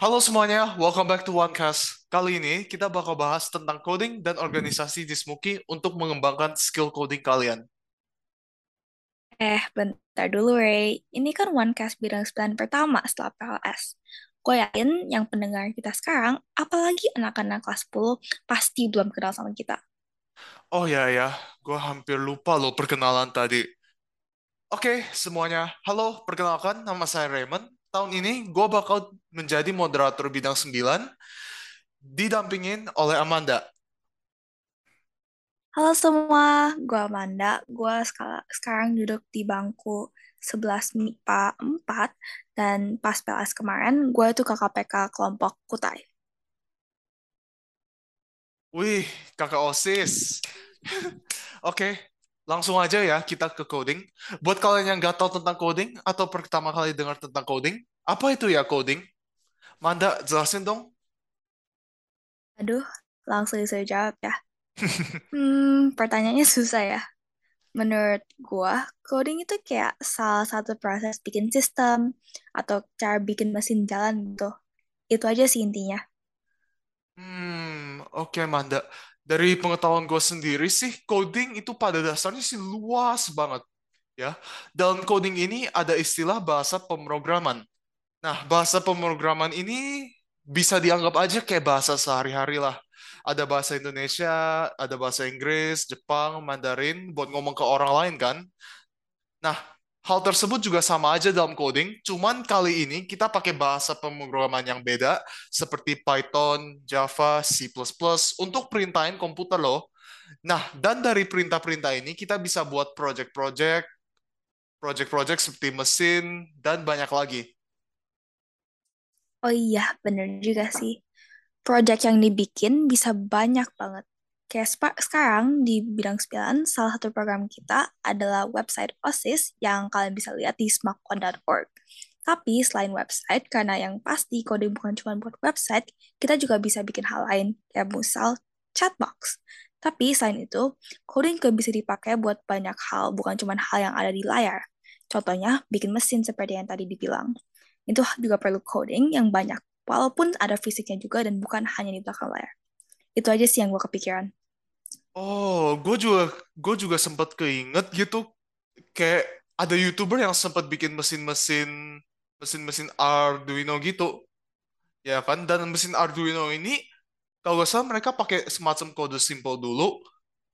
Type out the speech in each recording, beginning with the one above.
Halo semuanya, welcome back to OneCast. Kali ini kita bakal bahas tentang coding dan organisasi di Smoky untuk mengembangkan skill coding kalian. Eh, bentar dulu, Ray. Ini kan OneCast bidang 9 pertama setelah PLS. Gue yakin yang pendengar kita sekarang, apalagi anak-anak kelas 10, pasti belum kenal sama kita. Oh ya ya, gue hampir lupa loh perkenalan tadi. Oke, semuanya. Halo, perkenalkan nama saya Raymond. Tahun ini gue bakal menjadi moderator bidang 9, didampingin oleh Amanda. Halo semua, gue Amanda. Gue sekarang duduk di bangku 11 MIPA 4, dan pas PLS kemarin, gue itu KKPK kelompok Kutai. Wih, kakak OSIS. Oke, langsung aja ya kita ke coding. Buat kalian yang nggak tahu tentang coding atau pertama kali dengar tentang coding, apa itu ya coding? Manda, jelasin dong. Aduh, langsung saya jawab ya. Hmm, pertanyaannya susah ya. Menurut gua, coding itu kayak salah satu proses bikin sistem atau cara bikin mesin jalan gitu. Itu aja sih intinya. Hmm, oke Manda. Dari pengetahuan gue sendiri sih, coding itu pada dasarnya sih luas banget. Ya, dalam coding ini ada istilah bahasa pemrograman. Nah, bahasa pemrograman ini bisa dianggap aja kayak bahasa sehari-hari lah. Ada bahasa Indonesia, ada bahasa Inggris, Jepang, Mandarin, buat ngomong ke orang lain kan. Nah, hal tersebut juga sama aja dalam coding, cuman kali ini kita pakai bahasa pemrograman yang beda, seperti Python, Java, C++, untuk perintahin komputer loh. Nah, dan dari perintah-perintah ini kita bisa buat project-project, project-project seperti mesin, dan banyak lagi. Oh iya, bener juga sih. Project yang dibikin bisa banyak banget. Kayak sekarang di bidang 9, salah satu program kita adalah website OSIS yang kalian bisa lihat di smartphone.org. Tapi selain website, karena yang pasti kode bukan cuma buat website, kita juga bisa bikin hal lain, kayak misal chatbox. Tapi selain itu, coding juga bisa dipakai buat banyak hal, bukan cuma hal yang ada di layar. Contohnya, bikin mesin seperti yang tadi dibilang itu juga perlu coding yang banyak, walaupun ada fisiknya juga dan bukan hanya di belakang layar. Itu aja sih yang gue kepikiran. Oh, gue juga gue juga sempat keinget gitu kayak ada youtuber yang sempat bikin mesin-mesin mesin-mesin Arduino gitu, ya kan? Dan mesin Arduino ini kalau gak salah mereka pakai semacam kode simple dulu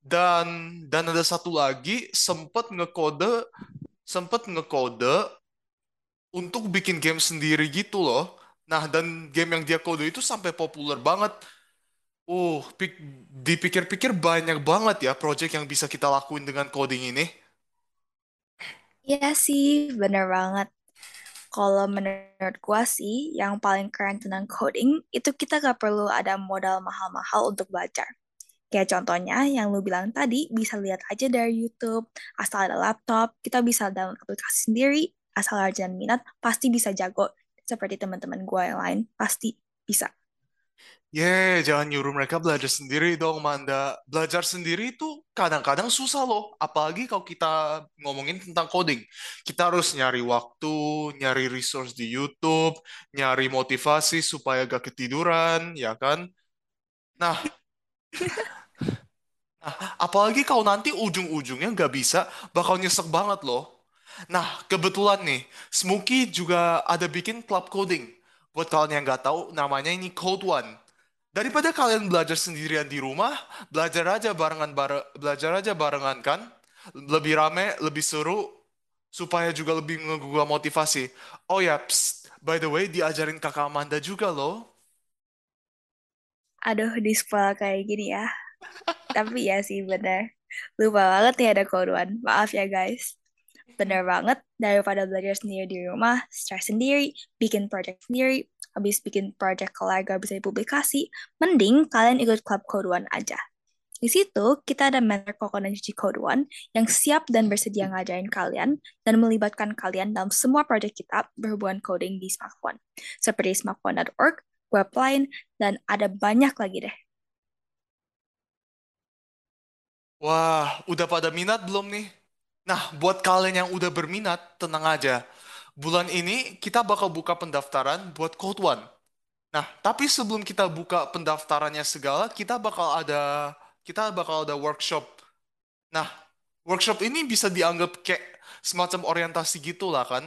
dan dan ada satu lagi sempat ngekode sempat ngekode untuk bikin game sendiri gitu loh. Nah, dan game yang dia kode itu sampai populer banget. Uh, dipikir-pikir banyak banget ya project yang bisa kita lakuin dengan coding ini. Iya sih, bener banget. Kalau menurut gua sih, yang paling keren tentang coding, itu kita gak perlu ada modal mahal-mahal untuk belajar. Kayak contohnya yang lu bilang tadi, bisa lihat aja dari YouTube, asal ada laptop, kita bisa download aplikasi sendiri, asal rajin minat pasti bisa jago seperti teman-teman gue yang lain pasti bisa. Ye, jangan nyuruh mereka belajar sendiri dong, Manda. Belajar sendiri itu kadang-kadang susah loh. Apalagi kalau kita ngomongin tentang coding. Kita harus nyari waktu, nyari resource di YouTube, nyari motivasi supaya gak ketiduran, ya kan? Nah, nah apalagi kalau nanti ujung-ujungnya gak bisa, bakal nyesek banget loh. Nah, kebetulan nih, Smokey juga ada bikin club coding. Buat kalian yang nggak tahu, namanya ini Code One. Daripada kalian belajar sendirian di rumah, belajar aja barengan bare belajar aja barengan kan? Lebih rame, lebih seru, supaya juga lebih ngegugah motivasi. Oh ya, psst, by the way, diajarin kakak Amanda juga loh. Aduh, di sekolah kayak gini ya. Tapi ya sih bener. Lupa banget ya ada Code One. Maaf ya guys. Bener banget, daripada belajar sendiri di rumah, stres sendiri, bikin project sendiri, habis bikin project keluarga bisa dipublikasi, mending kalian ikut Club Code One aja. Di situ, kita ada mentor Koko dan Cici Code One yang siap dan bersedia ngajarin kalian dan melibatkan kalian dalam semua project kita berhubungan coding di smartphone, seperti smartphone.org, webline, dan ada banyak lagi deh. Wah, udah pada minat belum nih? Nah, buat kalian yang udah berminat, tenang aja. Bulan ini kita bakal buka pendaftaran buat Code One. Nah, tapi sebelum kita buka pendaftarannya segala, kita bakal ada kita bakal ada workshop. Nah, workshop ini bisa dianggap kayak semacam orientasi gitu lah kan.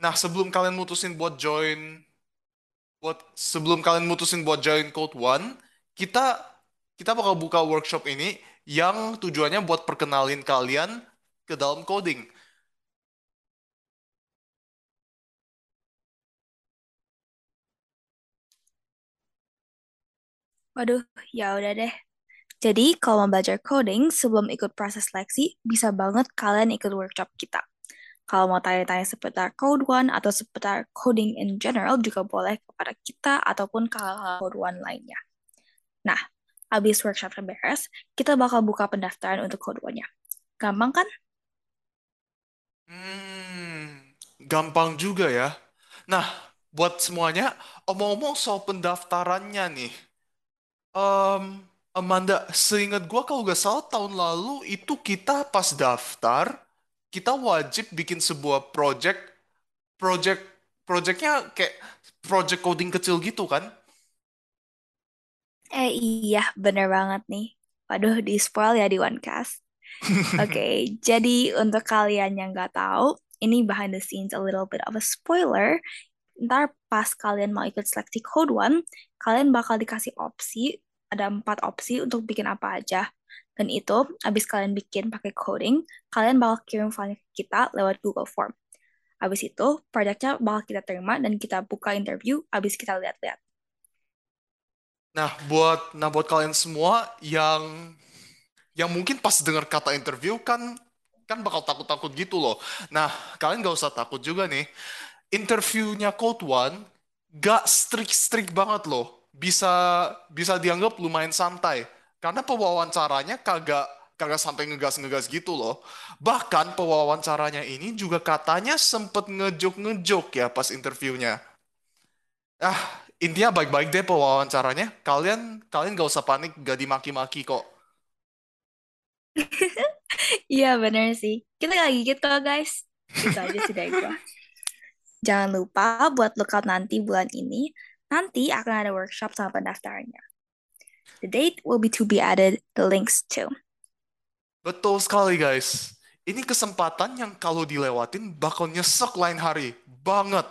Nah, sebelum kalian mutusin buat join buat sebelum kalian mutusin buat join Code One, kita kita bakal buka workshop ini yang tujuannya buat perkenalin kalian ke dalam coding. Waduh, ya udah deh. Jadi, kalau mau belajar coding sebelum ikut proses seleksi, bisa banget kalian ikut workshop kita. Kalau mau tanya-tanya seputar Code One atau seputar coding in general juga boleh kepada kita ataupun ke Code One lainnya. Nah, habis workshopnya beres, kita bakal buka pendaftaran untuk Code One-nya. Gampang kan? Hmm, gampang juga ya. Nah, buat semuanya, omong-omong soal pendaftarannya nih. Em, Amanda, seingat gua kalau nggak salah tahun lalu itu kita pas daftar, kita wajib bikin sebuah project, project, projectnya kayak project coding kecil gitu kan? Eh iya, bener banget nih. Waduh, di spoil ya di OneCast. Oke, jadi untuk kalian yang nggak tahu, ini behind the scenes a little bit of a spoiler. Ntar pas kalian mau ikut seleksi Code One, kalian bakal dikasih opsi, ada empat opsi untuk bikin apa aja. Dan itu, abis kalian bikin pakai coding, kalian bakal kirim ke kita lewat Google Form. Abis itu, projectnya bakal kita terima dan kita buka interview, abis kita lihat-lihat. Nah, buat nah buat kalian semua yang yang mungkin pas dengar kata interview kan kan bakal takut-takut gitu loh. Nah, kalian gak usah takut juga nih. Interviewnya Code One gak strict-strict banget loh. Bisa bisa dianggap lumayan santai. Karena pewawancaranya kagak kagak sampai ngegas-ngegas gitu loh. Bahkan pewawancaranya ini juga katanya sempet ngejok-ngejok ya pas interviewnya. Ah, intinya baik-baik deh pewawancaranya. Kalian kalian gak usah panik, gak dimaki-maki kok. Iya bener sih. Kita gak gigit kok guys. Itu aja sih dari gua. Jangan lupa buat lookout nanti bulan ini. Nanti akan ada workshop sama pendaftarannya. The date will be to be added the links too. Betul sekali guys. Ini kesempatan yang kalau dilewatin bakal nyesek lain hari. Banget.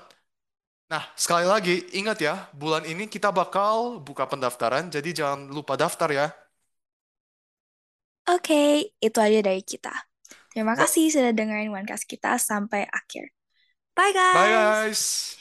Nah, sekali lagi, ingat ya, bulan ini kita bakal buka pendaftaran, jadi jangan lupa daftar ya. Oke, itu aja dari kita. Terima kasih sudah dengerin OneCast kita sampai akhir. Bye guys! Bye guys!